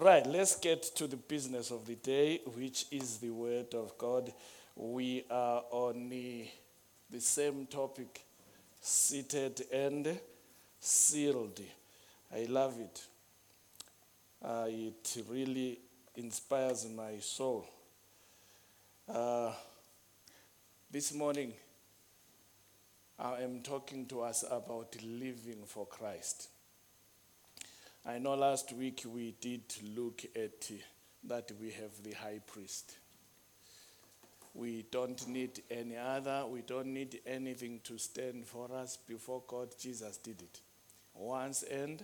Right, let's get to the business of the day, which is the Word of God. We are on the, the same topic seated and sealed. I love it. Uh, it really inspires my soul. Uh, this morning, I am talking to us about living for Christ. I know last week we did look at that we have the high priest. We don't need any other, we don't need anything to stand for us before God. Jesus did it once and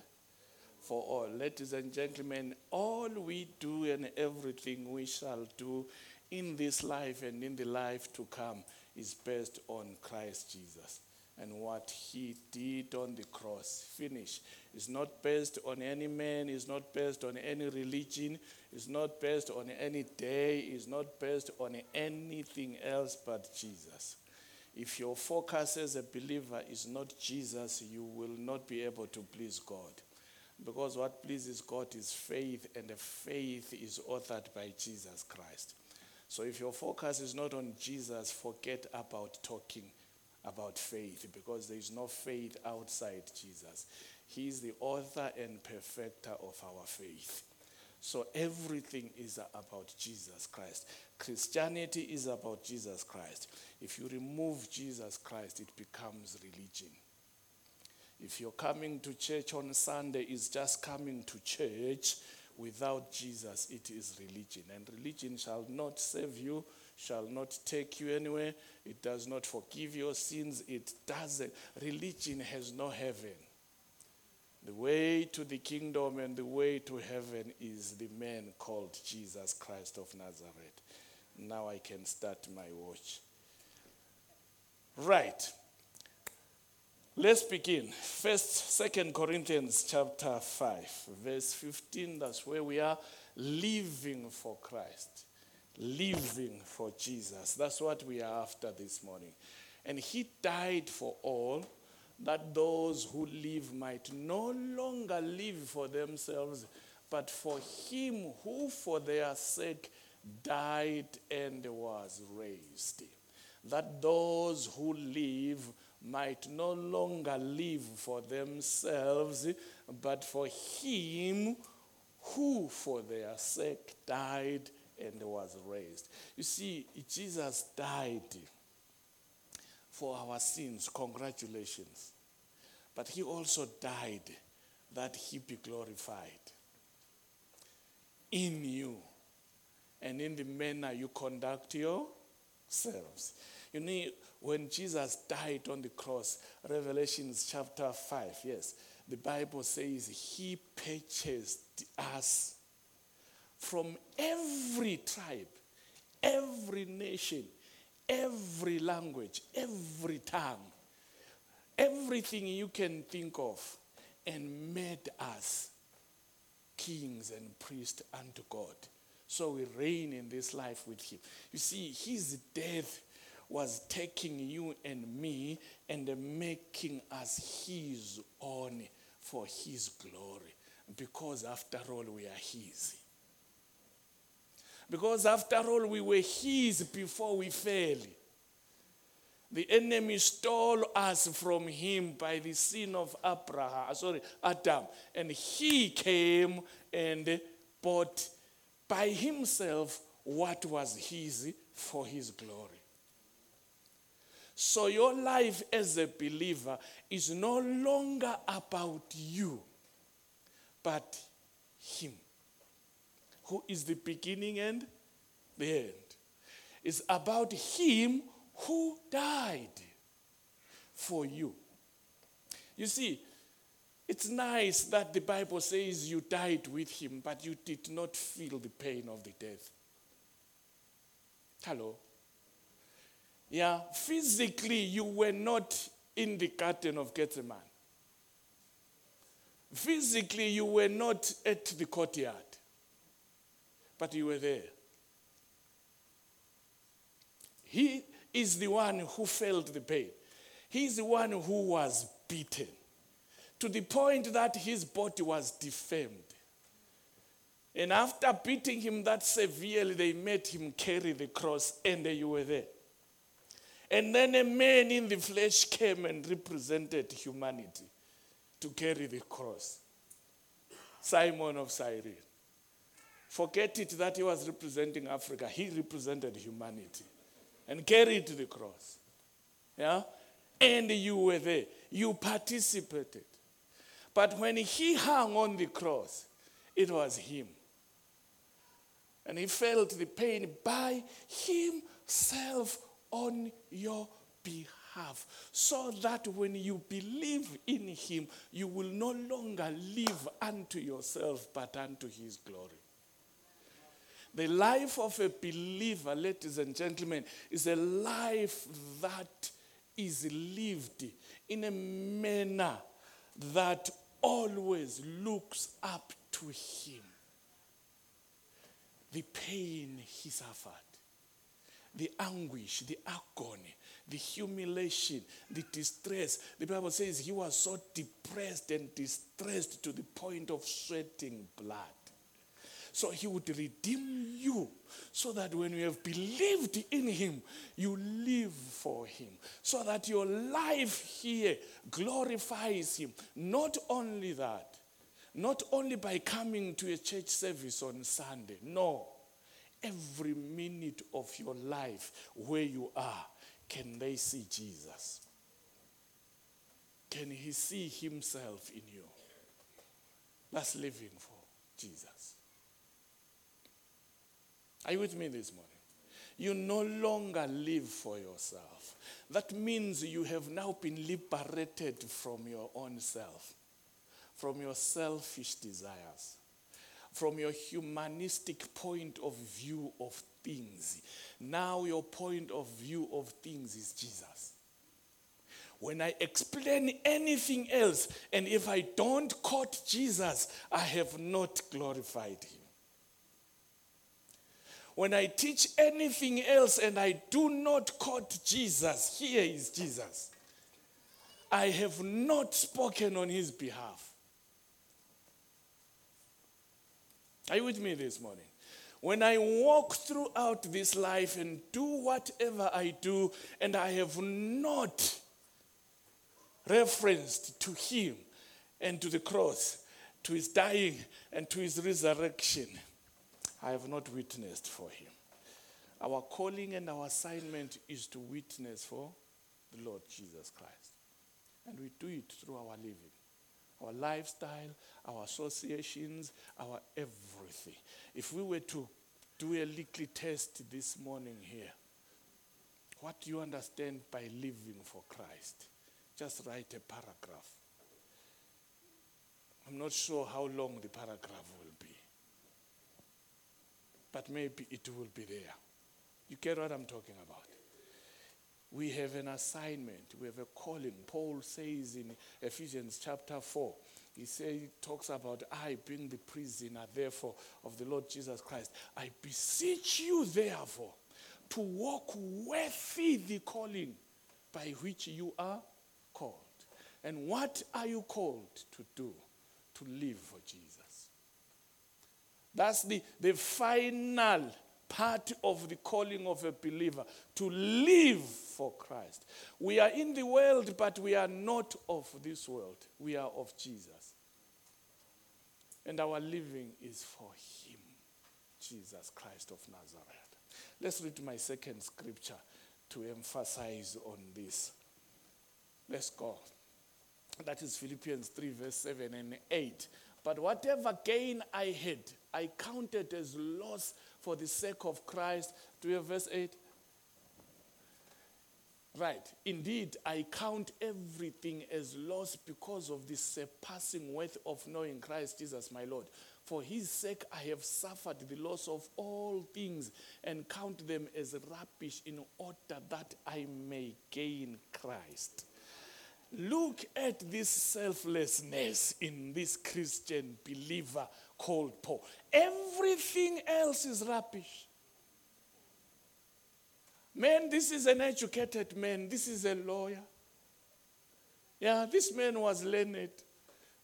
for all. Ladies and gentlemen, all we do and everything we shall do in this life and in the life to come is based on Christ Jesus and what he did on the cross. Finish. It's not based on any man, it's not based on any religion, it's not based on any day, it's not based on anything else but Jesus. If your focus as a believer is not Jesus, you will not be able to please God. Because what pleases God is faith, and the faith is authored by Jesus Christ. So if your focus is not on Jesus, forget about talking about faith because there is no faith outside Jesus. He is the author and perfecter of our faith. So everything is about Jesus Christ. Christianity is about Jesus Christ. If you remove Jesus Christ, it becomes religion. If you're coming to church on Sunday, it's just coming to church. Without Jesus, it is religion. And religion shall not save you, shall not take you anywhere. It does not forgive your sins. It doesn't. Religion has no heaven. The way to the kingdom and the way to heaven is the man called Jesus Christ of Nazareth. Now I can start my watch. Right. Let's begin. First, Second Corinthians chapter 5, verse 15. That's where we are living for Christ. Living for Jesus. That's what we are after this morning. And he died for all that those who live might no longer live for themselves, but for him who for their sake died and was raised. That those who live might no longer live for themselves, but for him who for their sake died and was raised. You see, Jesus died for our sins. Congratulations. But he also died that he be glorified in you and in the manner you conduct yourselves. You know, when Jesus died on the cross, Revelations chapter 5, yes, the Bible says he purchased us from every tribe, every nation, every language, every tongue, everything you can think of, and made us kings and priests unto God. So we reign in this life with him. You see, his death was taking you and me and making us his own for his glory. Because after all, we are his. Because after all, we were his before we fell. The enemy stole us from him by the sin of Abraham, uh, sorry, Adam. And he came and bought by himself what was his for his glory. So your life as a believer is no longer about you, but him who is the beginning and the end. It's about Him who died for you. You see, it's nice that the Bible says you died with Him, but you did not feel the pain of the death. Hello? Yeah, physically, you were not in the Garden of Gethsemane. Physically, you were not at the courtyard but you were there. He is the one who felt the pain. He's the one who was beaten to the point that his body was defamed. And after beating him that severely, they made him carry the cross, and you were there. And then a man in the flesh came and represented humanity to carry the cross. Simon of Cyrene. Forget it that he was representing Africa, he represented humanity and carried the cross. Yeah? And you were there, you participated. But when he hung on the cross, it was him. And he felt the pain by himself on your behalf. So that when you believe in him, you will no longer live unto yourself, but unto his glory. The life of a believer, ladies and gentlemen, is a life that is lived in a manner that always looks up to him. The pain he suffered, the anguish, the agony, the humiliation, the distress. The Bible says he was so depressed and distressed to the point of sweating blood. So he would redeem you so that when you have believed in him, you live for him. So that your life here glorifies him. Not only that, not only by coming to a church service on Sunday, no. Every minute of your life where you are, can they see Jesus? Can he see himself in you? That's living for Jesus. Are you with me this morning? You no longer live for yourself. That means you have now been liberated from your own self, from your selfish desires, from your humanistic point of view of things. Now, your point of view of things is Jesus. When I explain anything else, and if I don't quote Jesus, I have not glorified him. When I teach anything else and I do not quote Jesus, here is Jesus. I have not spoken on his behalf. Are you with me this morning? When I walk throughout this life and do whatever I do, and I have not referenced to him and to the cross, to his dying and to his resurrection, I have not witnessed for him. Our calling and our assignment is to witness for the Lord Jesus Christ. And we do it through our living, our lifestyle, our associations, our everything. If we were to do a little test this morning here, what do you understand by living for Christ? Just write a paragraph. I'm not sure how long the paragraph will but maybe it will be there. You get what I'm talking about? We have an assignment, we have a calling. Paul says in Ephesians chapter 4, he says, he talks about I being the prisoner, therefore, of the Lord Jesus Christ. I beseech you, therefore, to walk worthy the calling by which you are called. And what are you called to do? To live for Jesus. That's the, the final part of the calling of a believer to live for Christ. We are in the world, but we are not of this world. We are of Jesus. And our living is for Him, Jesus Christ of Nazareth. Let's read my second scripture to emphasize on this. Let's go. That is Philippians 3, verse 7 and 8. But whatever gain I had, I counted as loss for the sake of Christ. Do you have verse 8? Right. Indeed, I count everything as loss because of the surpassing worth of knowing Christ Jesus my Lord. For his sake, I have suffered the loss of all things and count them as rubbish in order that I may gain Christ Look at this selflessness in this Christian believer called Paul. Everything else is rubbish. Man, this is an educated man. This is a lawyer. Yeah, this man was learned.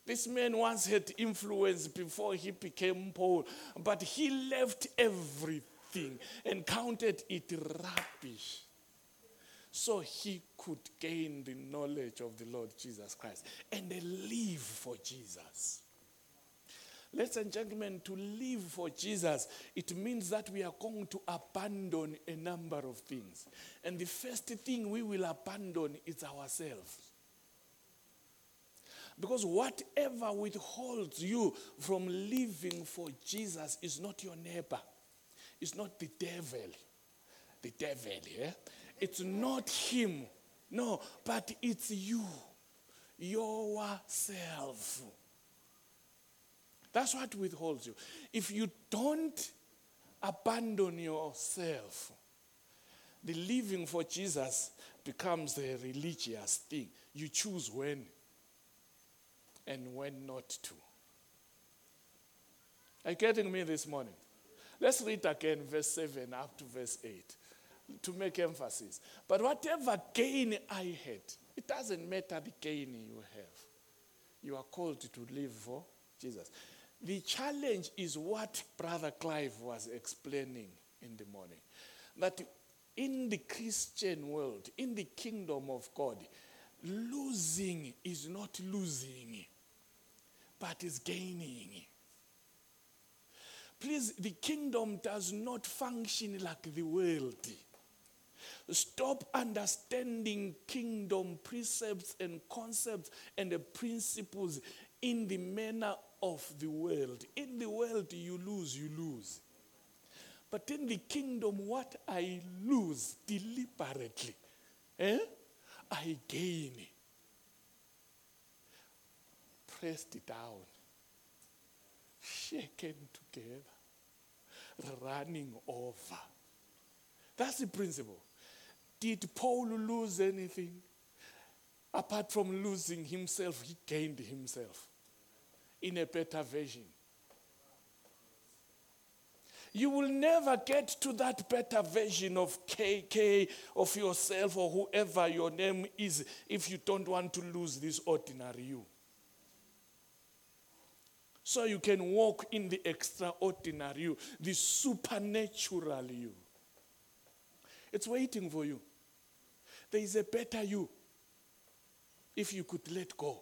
This man once had influence before he became Paul, but he left everything and counted it rubbish so he could gain the knowledge of the Lord Jesus Christ and live for Jesus. Ladies and gentlemen, to live for Jesus, it means that we are going to abandon a number of things. And the first thing we will abandon is ourselves. Because whatever withholds you from living for Jesus is not your neighbor, it's not the devil. The devil, yeah? It's not him. No, but it's you, yourself. That's what withholds you. If you don't abandon yourself, the living for Jesus becomes a religious thing. You choose when and when not to. Are you getting me this morning? Let's read again verse 7 up to verse 8 to make emphasis. But whatever gain I had, it doesn't matter the gain you have. You are called to live for Jesus. The challenge is what Brother Clive was explaining in the morning. That in the Christian world, in the kingdom of God, losing is not losing, but is gaining. Please, the kingdom does not function like the world. Stop understanding kingdom precepts and concepts and the principles in the manner of the world. In the world, you lose, you lose. But in the kingdom, what I lose deliberately, eh? I gain. Pressed down, shaken together, running over. That's the principle. Did Paul lose anything? Apart from losing himself, he gained himself in a better version. You will never get to that better version of KK, of yourself, or whoever your name is, if you don't want to lose this ordinary you. So you can walk in the extraordinary you, the supernatural you. It's waiting for you. There is a better you if you could let go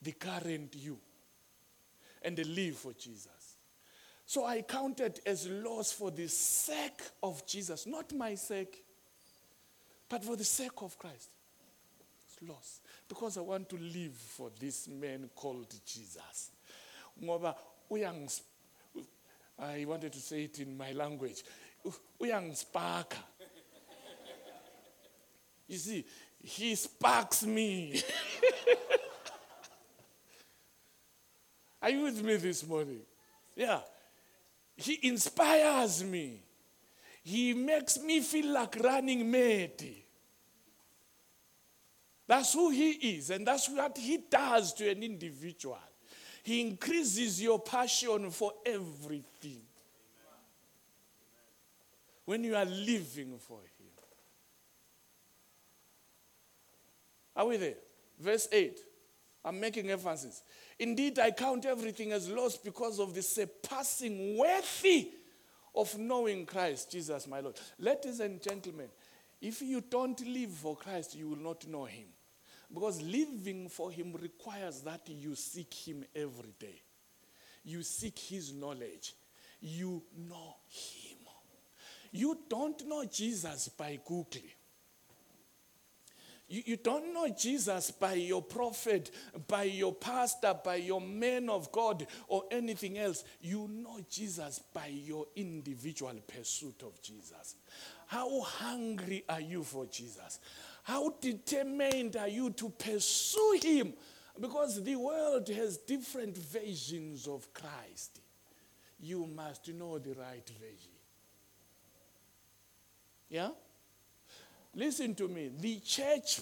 the current you and live for Jesus. So I counted as loss for the sake of Jesus, not my sake, but for the sake of Christ. It's loss because I want to live for this man called Jesus. I wanted to say it in my language. Uyangisparka. You see, he sparks me. Are you with me this morning? Yeah. He inspires me. He makes me feel like running mad. That's who he is, and that's what he does to an individual. He increases your passion for everything. When you are living for him. Are we there? Verse 8. I'm making emphasis. Indeed, I count everything as lost because of the surpassing worthy of knowing Christ, Jesus, my Lord. Ladies and gentlemen, if you don't live for Christ, you will not know him. Because living for him requires that you seek him every day. You seek his knowledge. You know him. You don't know Jesus by Googling. You, you don't know Jesus by your prophet, by your pastor, by your man of God, or anything else. You know Jesus by your individual pursuit of Jesus. How hungry are you for Jesus? How determined are you to pursue Him? Because the world has different versions of Christ. You must know the right version. Yeah? Listen to me. The church,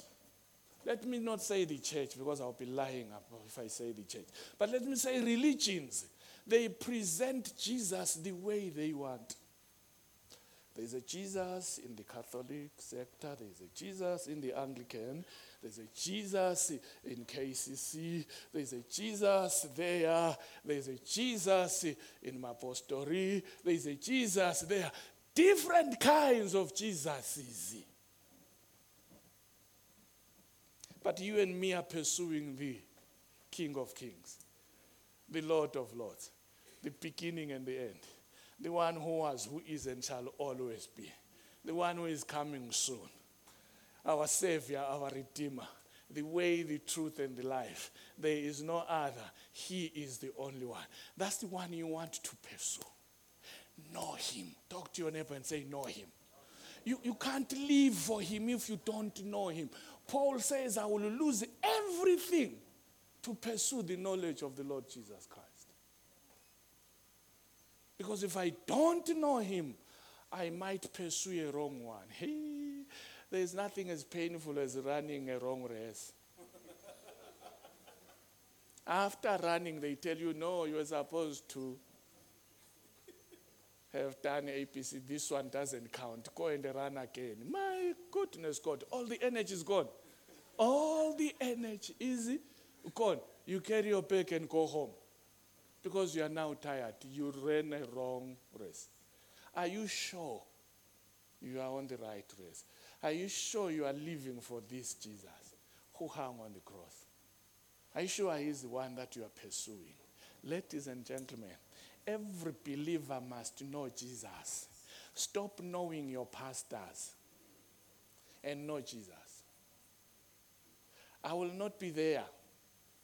let me not say the church because I'll be lying if I say the church, but let me say religions. They present Jesus the way they want. There's a Jesus in the Catholic sector, there's a Jesus in the Anglican, there's a Jesus in KCC, there's a Jesus there, there's a Jesus in Mapostoli, there's a Jesus there. Different kinds of Jesuses. But you and me are pursuing the King of Kings, the Lord of Lords, the beginning and the end the one who was, who is, and shall always be, the one who is coming soon, our Savior, our Redeemer, the way, the truth, and the life. There is no other. He is the only one. That's the one you want to pursue. Know Him. Talk to your neighbor and say, Know Him. You, you can't live for Him if you don't know Him. Paul says, I will lose everything to pursue the knowledge of the Lord Jesus Christ. Because if I don't know him, I might pursue a wrong one. Hey, there's nothing as painful as running a wrong race. After running, they tell you, no, you're supposed to have done APC. This one doesn't count. Go and run again. My goodness, God, all the energy is gone. All the energy is gone. You carry your bag and go home because you are now tired. You ran a wrong race. Are you sure you are on the right race? Are you sure you are living for this Jesus who hung on the cross? Are you sure he is the one that you are pursuing? Ladies and gentlemen, every believer must know Jesus. Stop knowing your pastors and know Jesus. I will not be there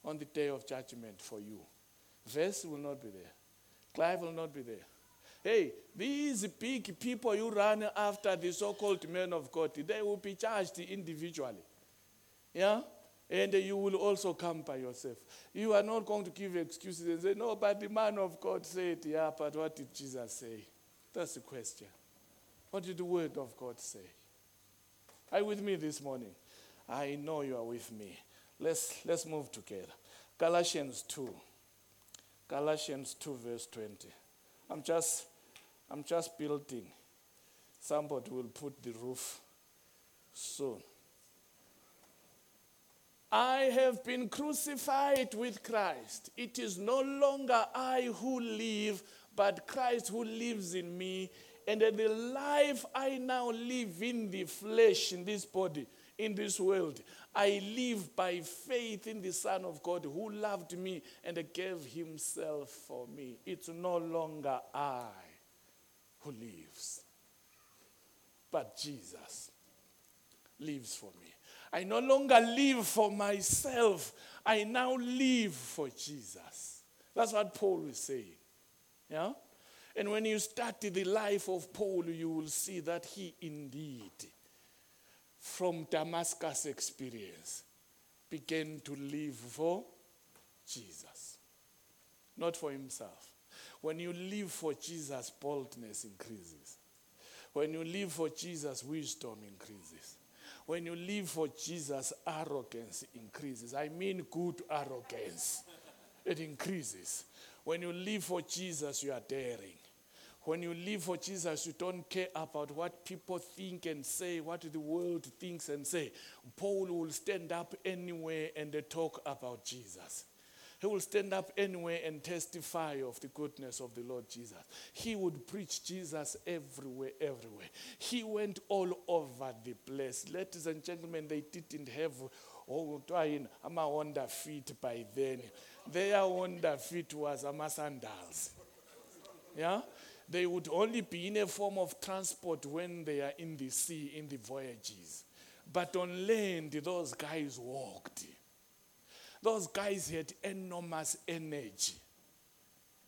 on the day of judgment for you. Vess will not be there. Clive will not be there. Hey, these big people you run after, the so called men of God, they will be charged individually. Yeah? And you will also come by yourself. You are not going to give excuses and say, no, but the man of God said, yeah, but what did Jesus say? That's the question. What did the word of God say? Are you with me this morning? I know you are with me. Let's, let's move together. Galatians 2. Galatians 2, verse 20. I'm just, I'm just building. Somebody will put the roof soon. I have been crucified with Christ. It is no longer I who live, but Christ who lives in me. And the life I now live in the flesh, in this body, in this world. I live by faith in the Son of God who loved me and gave himself for me. It's no longer I who lives, but Jesus lives for me. I no longer live for myself, I now live for Jesus. That's what Paul is saying. Yeah? And when you study the life of Paul, you will see that he indeed from Damascus experience began to live for Jesus, not for himself. When you live for Jesus, boldness increases. When you live for Jesus, wisdom increases. When you live for Jesus, arrogance increases. I mean, good arrogance. It increases. When you live for Jesus, you are daring. When you live for Jesus, you don't care about what people think and say, what the world thinks and say. Paul will stand up anywhere and talk about Jesus. He will stand up anyway and testify of the goodness of the Lord Jesus. He would preach Jesus everywhere, everywhere. He went all over the place. Ladies and gentlemen, they didn't have oh, I'm a wonder feet by then. Their wonder feet was a sandals. Yeah? they would only be in a form of transport when they are in the sea, in the voyages. But on land, those guys walked. Those guys had enormous energy,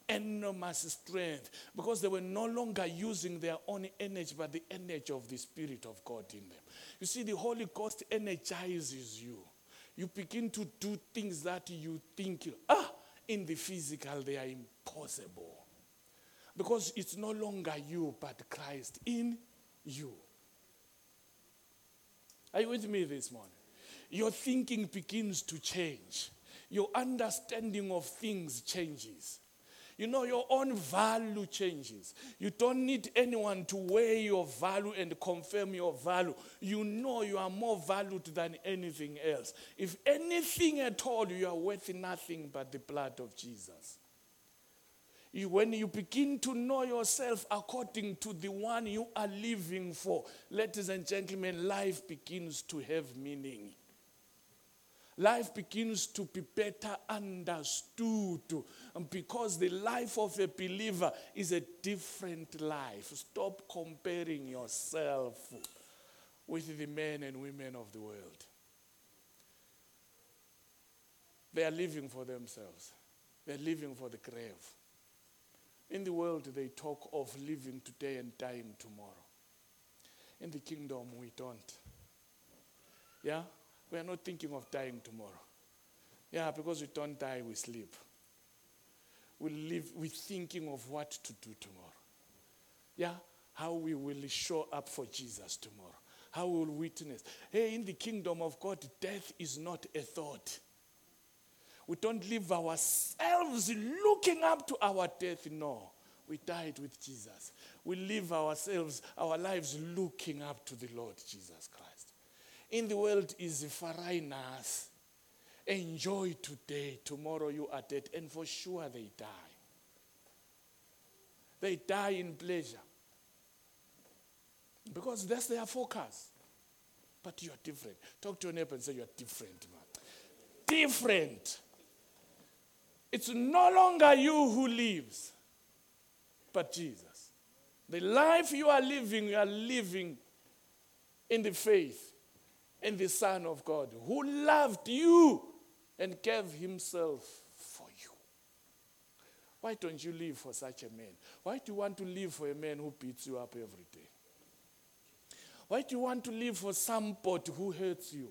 enormous strength, because they were no longer using their own energy, but the energy of the Spirit of God in them. You see, the Holy Ghost energizes you. You begin to do things that you think, ah, in the physical, they are impossible. Because it's no longer you, but Christ in you. Are you with me this morning? Your thinking begins to change. Your understanding of things changes. You know, your own value changes. You don't need anyone to weigh your value and confirm your value. You know you are more valued than anything else. If anything at all, you are worth nothing but the blood of Jesus. You, when you begin to know yourself according to the one you are living for, ladies and gentlemen, life begins to have meaning. Life begins to be better understood because the life of a believer is a different life. Stop comparing yourself with the men and women of the world. They are living for themselves, they're living for the grave. In the world, they talk of living today and dying tomorrow. In the kingdom, we don't. Yeah? We are not thinking of dying tomorrow. Yeah, because we don't die, we sleep. We live, we're thinking of what to do tomorrow. Yeah? How we will show up for Jesus tomorrow. How we will witness. Hey, in the kingdom of God, death is not a thought. We don't live ourselves looking up to our death. No. We died with Jesus. We live ourselves, our lives looking up to the Lord Jesus Christ. In the world is foreigners. Enjoy today. Tomorrow you are dead. And for sure they die. They die in pleasure. Because that's their focus. But you're different. Talk to your neighbor and say, You're different, man. Different. It's no longer you who lives, but Jesus. The life you are living, you are living in the faith in the Son of God who loved you and gave himself for you. Why don't you live for such a man? Why do you want to live for a man who beats you up every day? Why do you want to live for somebody who hurts you?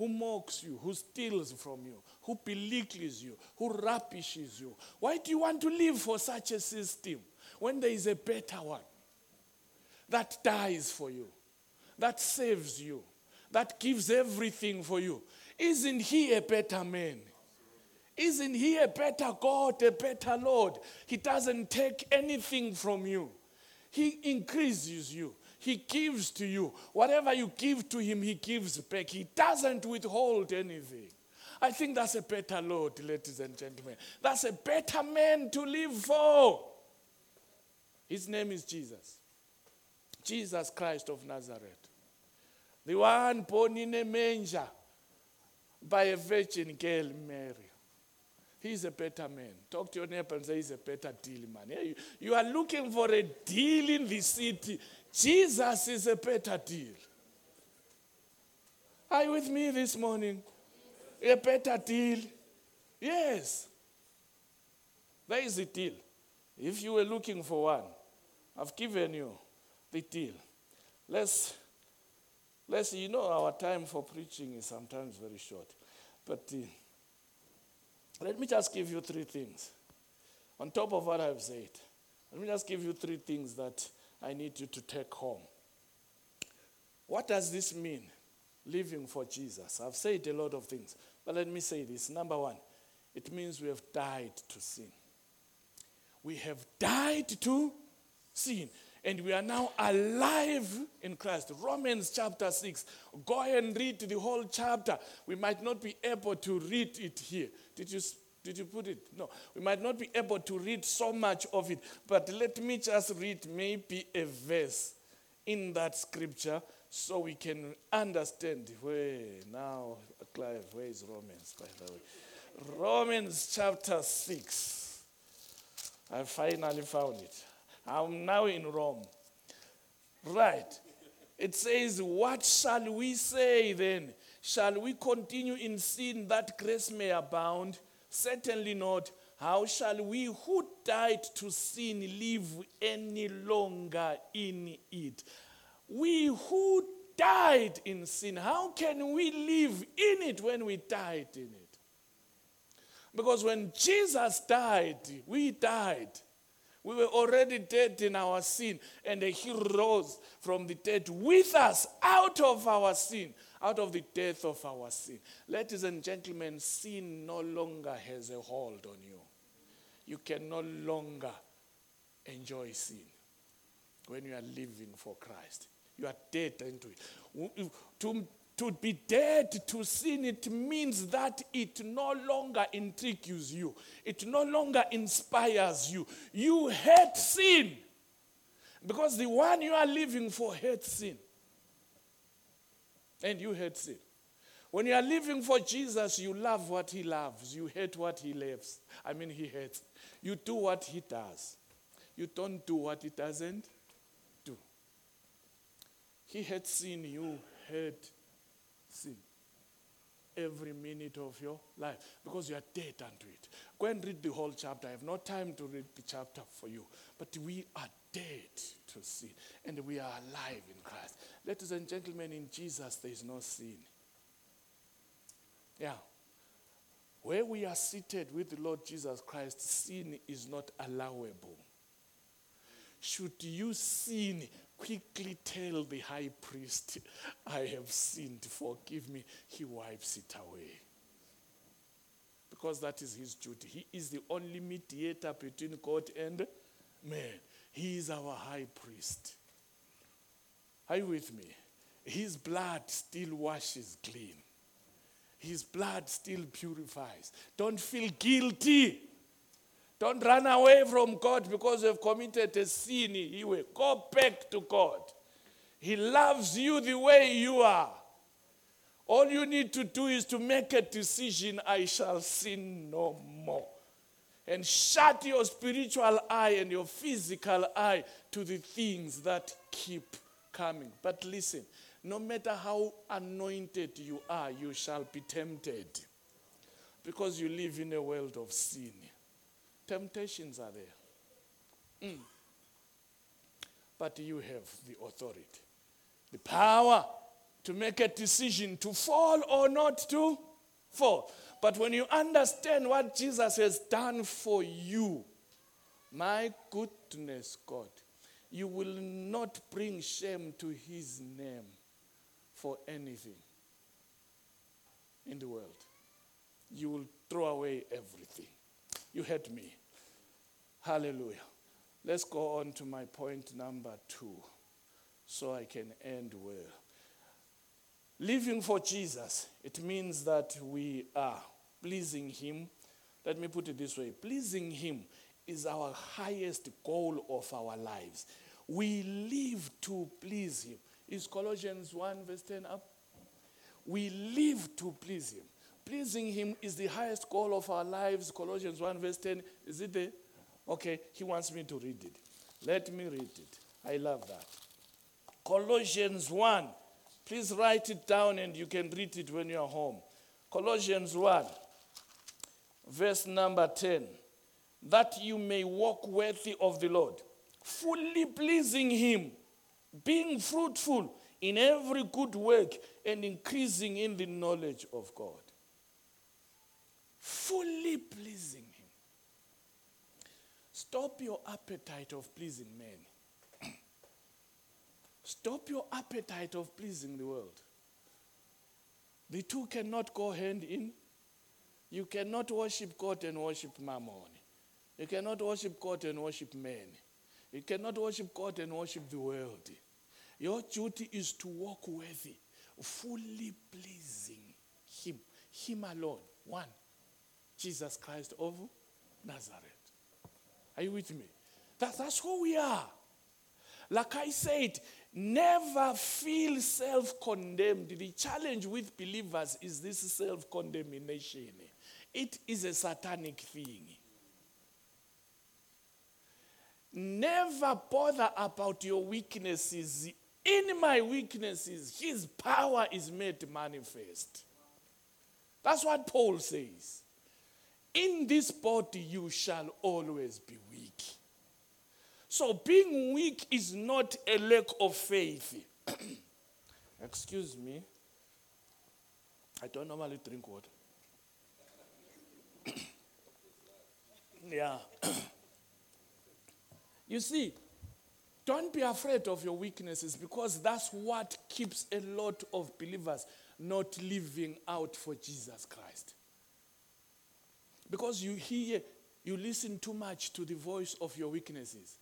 who mocks you, who steals from you, who belittles you, who rubbishes you. Why do you want to live for such a system when there is a better one that dies for you, that saves you, that gives everything for you? Isn't he a better man? Isn't he a better God, a better Lord? He doesn't take anything from you, he increases you. He gives to you. Whatever you give to him, he gives back. He doesn't withhold anything. I think that's a better Lord, ladies and gentlemen. That's a better man to live for. His name is Jesus. Jesus Christ of Nazareth. The one born in a manger by a virgin girl, Mary. He's a better man. Talk to your neighbor and say he's a better deal, man. You, are looking for a deal in the city. Jesus is a better deal. Are you with me this morning? A better deal? Yes. There is a deal. If you were looking for one, I've given you the deal. Let's, let's, you know, our time for preaching is sometimes very short. But uh, let me just give you three things. On top of what I've said, let me just give you three things that I need you to take home. What does this mean? Living for Jesus. I've said a lot of things, but let me say this. Number one, it means we have died to sin. We have died to sin. And we are now alive in Christ. Romans chapter 6. Go and read the whole chapter. We might not be able to read it here. Did you did you put it? No. We might not be able to read so much of it, but let me just read maybe a verse in that scripture so we can understand where now, Clive, where is Romans, by the way? Romans chapter 6. I finally found it. I'm now in Rome. Right. It says, What shall we say then? Shall we continue in sin that grace may abound? Certainly not. How shall we who died to sin live any longer in it? We who died in sin, how can we live in it when we died in it? Because when Jesus died, we died. We were already dead in our sin, and He rose from the dead with us out of our sin out of the death of our sin. Ladies and gentlemen, sin no longer has a hold on you. you can no longer enjoy sin when you are living for Christ. You are dead into it. To, be dead to sin, it means that it no longer intrigues you, it no longer inspires you. You hate sin because the one you are living for hates sin. And you hate sin. When you are living for Jesus, you love what he loves. You hate what he loves. I mean, he hates. You do what he does. You don't do what he doesn't do. He hates sin. You hate sin. Every minute of your life. Because you are dead unto it. Go and read the whole chapter. I have no time to read the chapter for you. But we are dead to sin. And we are alive in Christ. Ladies and gentlemen, in Jesus, there is no sin. Yeah. Where we are seated with the Lord Jesus Christ, sin is not allowable. Should you sin, quickly tell the high priest, I have sinned, forgive me. He wipes it away. Because that is his duty. He is the only mediator between God and man. He is our high priest. Are you with me? His blood still washes clean. His blood still purifies. Don't feel guilty. Don't run away from God because you've committed a sin. He will go back to God. He loves you the way you are. All you need to do is to make a decision I shall sin no more. And shut your spiritual eye and your physical eye to the things that keep coming. But listen, no matter how anointed you are, you shall be tempted. Because you live in a world of sin. Temptations are there. Mm. But you have the authority, the power to make a decision to fall or not to fall. But when you understand what Jesus has done for you, my goodness, God, you will not bring shame to his name for anything in the world. You will throw away everything. You heard me. Hallelujah. Let's go on to my point number two so I can end well. Living for Jesus, it means that we are pleasing Him. Let me put it this way pleasing Him is our highest goal of our lives. We live to please Him. Is Colossians 1, verse 10 up? We live to please Him. Pleasing Him is the highest goal of our lives. Colossians 1, verse 10. Is it there? Okay, He wants me to read it. Let me read it. I love that. Colossians 1. Please write it down and you can read it when you're home. Colossians 1, verse number 10. That you may walk worthy of the Lord, fully pleasing Him being fruitful in every good work and increasing in the knowledge of God. Fully pleasing Him. Stop your appetite of pleasing men. Stop your appetite of pleasing the world. The two cannot go hand in. You cannot worship God and worship mammon. You cannot worship God and worship men. You cannot worship God and worship the world. Your duty is to walk worthy, fully pleasing Him, Him alone. One, Jesus Christ of Nazareth. Are you with me? That, that's who we are. Like I said, never feel self condemned. The challenge with believers is this self condemnation. It is a satanic thing. Never bother about your weaknesses. In my weaknesses, his power is made manifest. That's what Paul says. In this body, you shall always be weak. So, being weak is not a lack of faith. Excuse me. I don't normally drink water. yeah. You see, don't be afraid of your weaknesses because that's what keeps a lot of believers not living out for Jesus Christ. Because you hear You listen too much to the voice of your weaknesses.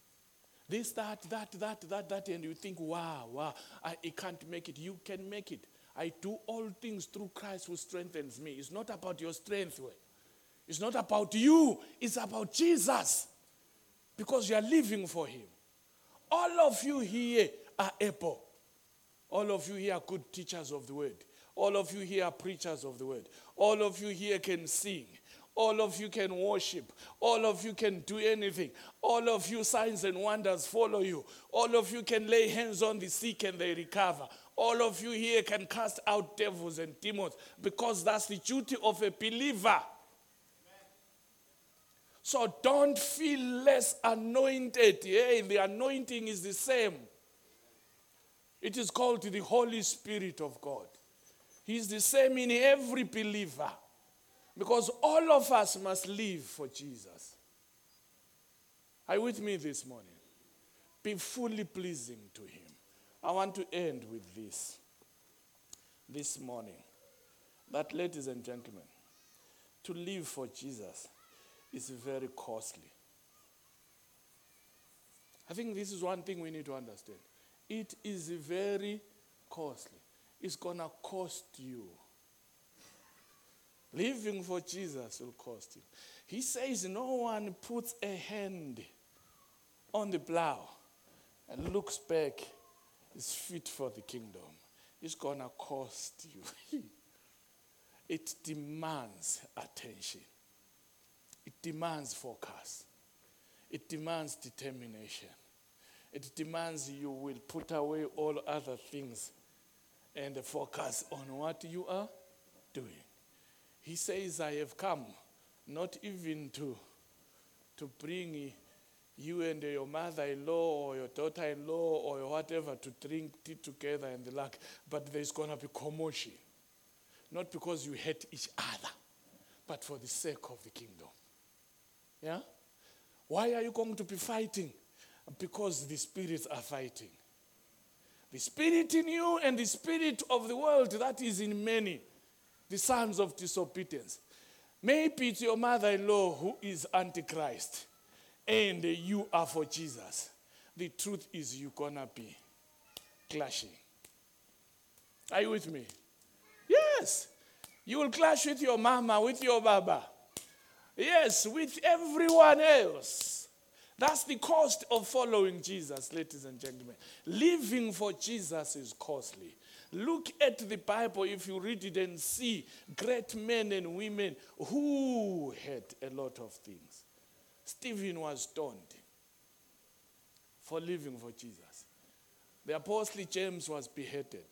This, that, that, that, that, that, and you think, wow, wow, I, I can't make it. You can make it. I do all things through Christ who strengthens me. It's not about your strength. It's not about you. It's about Jesus. Because you are living for Him. All of you here are able. All of you here are good teachers of the word. All of you here are preachers of the word. All of you here can sing. All of you can worship. All of you can do anything. All of you, signs and wonders follow you. All of you can lay hands on the sick and they recover. All of you here can cast out devils and demons because that's the duty of a believer. So don't feel less anointed. Yeah, the anointing is the same. It is called the Holy Spirit of God. He's the same in every believer. Because all of us must live for Jesus. Are you with me this morning? Be fully pleasing to Him. I want to end with this this morning. That, ladies and gentlemen, to live for Jesus is very costly. I think this is one thing we need to understand. It is very costly. It's going to cost you. Living for Jesus will cost you. He says, No one puts a hand on the plow and looks back is fit for the kingdom. It's going to cost you. it demands attention, it demands focus, it demands determination. It demands you will put away all other things and focus on what you are doing. He says, I have come not even to, to bring you and your mother in law or your daughter in law or whatever to drink tea together and the like, but there's going to be commotion. Not because you hate each other, but for the sake of the kingdom. Yeah? Why are you going to be fighting? Because the spirits are fighting. The spirit in you and the spirit of the world that is in many the sons of disobedience. Maybe it's your mother in law who is Antichrist and you are for Jesus. The truth is, you're gonna be clashing. Are you with me? Yes. You will clash with your mama, with your baba. Yes, with everyone else. That's the cost of following Jesus, ladies and gentlemen. Living for Jesus is costly. Look at the Bible if you read it and see great men and women who had a lot of things. Stephen was stoned for living for Jesus. The apostle James was beheaded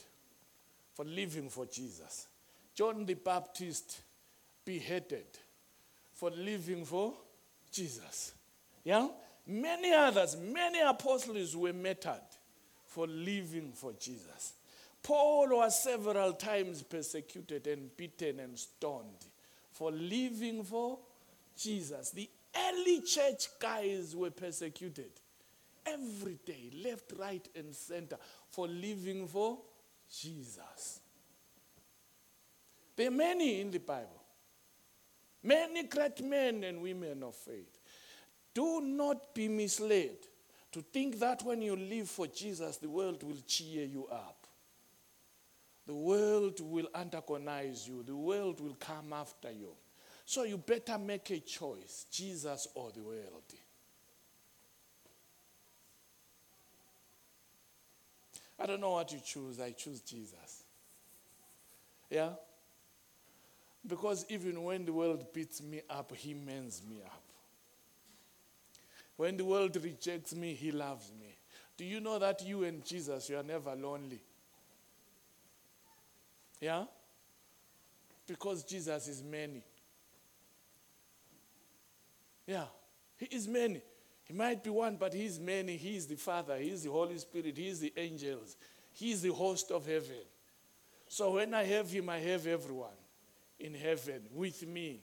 for living for Jesus. John the Baptist beheaded for living for Jesus. Yeah? Many others, many apostles were martyred for living for Jesus. Paul was several times persecuted and beaten and stoned for living for Jesus. The early church guys were persecuted every day, left, right, and center, for living for Jesus. There are many in the Bible, many great men and women of faith. Do not be misled to think that when you live for Jesus, the world will cheer you up. The world will antagonize you. The world will come after you. So you better make a choice Jesus or the world. I don't know what you choose. I choose Jesus. Yeah? Because even when the world beats me up, he mends me up. When the world rejects me, he loves me. Do you know that you and Jesus, you are never lonely? Yeah? Because Jesus is many. Yeah. He is many. He might be one, but he is many. He is the Father. He is the Holy Spirit. He is the angels. He is the host of heaven. So when I have him, I have everyone in heaven with me.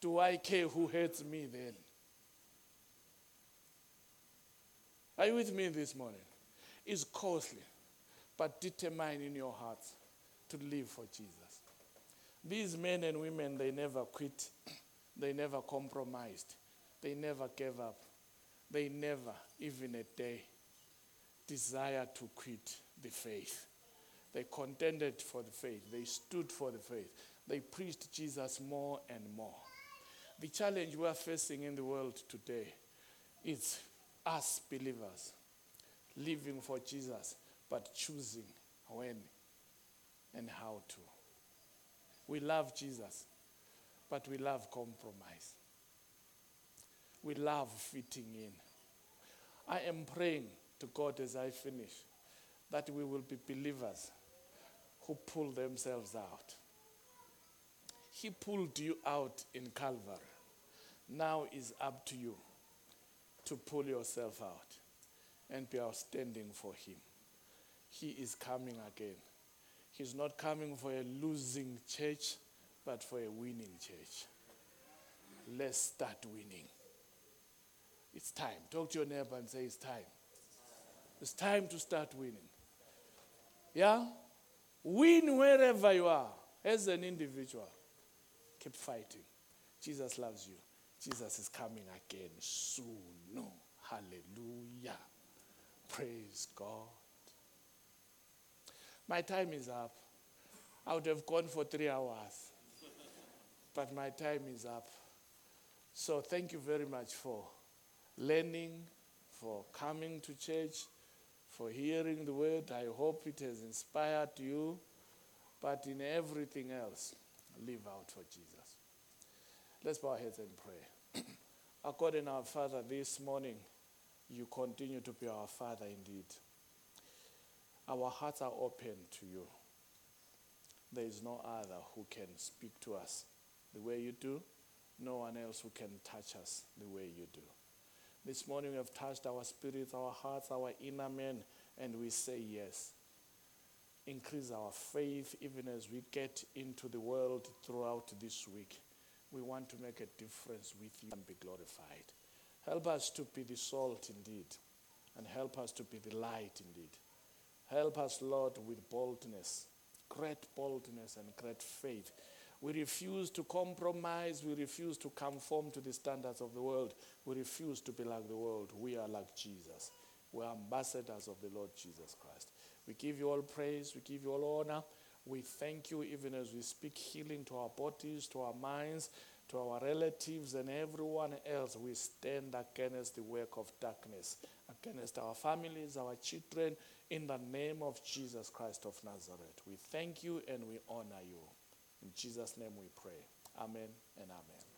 Do I care who hates me then? Are you with me this morning? It's costly, but determine in your hearts to live for Jesus. These men and women, they never quit, they never compromised. They never gave up. They never, even a day, desired to quit the faith. They contended for the faith. They stood for the faith. They preached Jesus more and more. The challenge we are facing in the world today is us believers living for Jesus, but choosing when and how to. We love Jesus, but we love compromise. We love fitting in. I am praying to God as I finish that we will be believers who pull themselves out. He pulled you out in Calvary. Now is up to you to pull yourself out and be outstanding for Him. He is coming again. He's not coming for a losing church, but for a winning church. Let's start winning. It's time. Talk to your neighbor and say, It's time. It's time to start winning. Yeah? Win wherever you are as an individual. Keep fighting. Jesus loves you. Jesus is coming again soon. No. Hallelujah. Praise God. My time is up. I would have gone for three hours, but my time is up. So thank you very much for learning, for coming to church, for hearing the word. I hope it has inspired you. But in everything else, live out for Jesus. Let's bow our heads and pray. According our Father, this morning, you continue to be our Father indeed. Our hearts are open to you. There is no other who can speak to us the way you do, no one else who can touch us the way you do. This morning we have touched our spirits, our hearts, our inner man, and we say yes. Increase our faith even as we get into the world throughout this week. We want to make a difference with you and be glorified. Help us to be the salt indeed, and help us to be the light indeed. Help us, Lord, with boldness, great boldness and great faith we refuse to compromise. We refuse to conform to the standards of the world. We refuse to be like the world. We are like Jesus. We are ambassadors of the Lord Jesus Christ. We give you all praise. We give you all honor. We thank you even as we speak healing to our bodies, to our minds, to our relatives, and everyone else. We stand against the work of darkness, against our families, our children, in the name of Jesus Christ of Nazareth. We thank you and we honor you. In Jesus' name we pray. Amen and amen.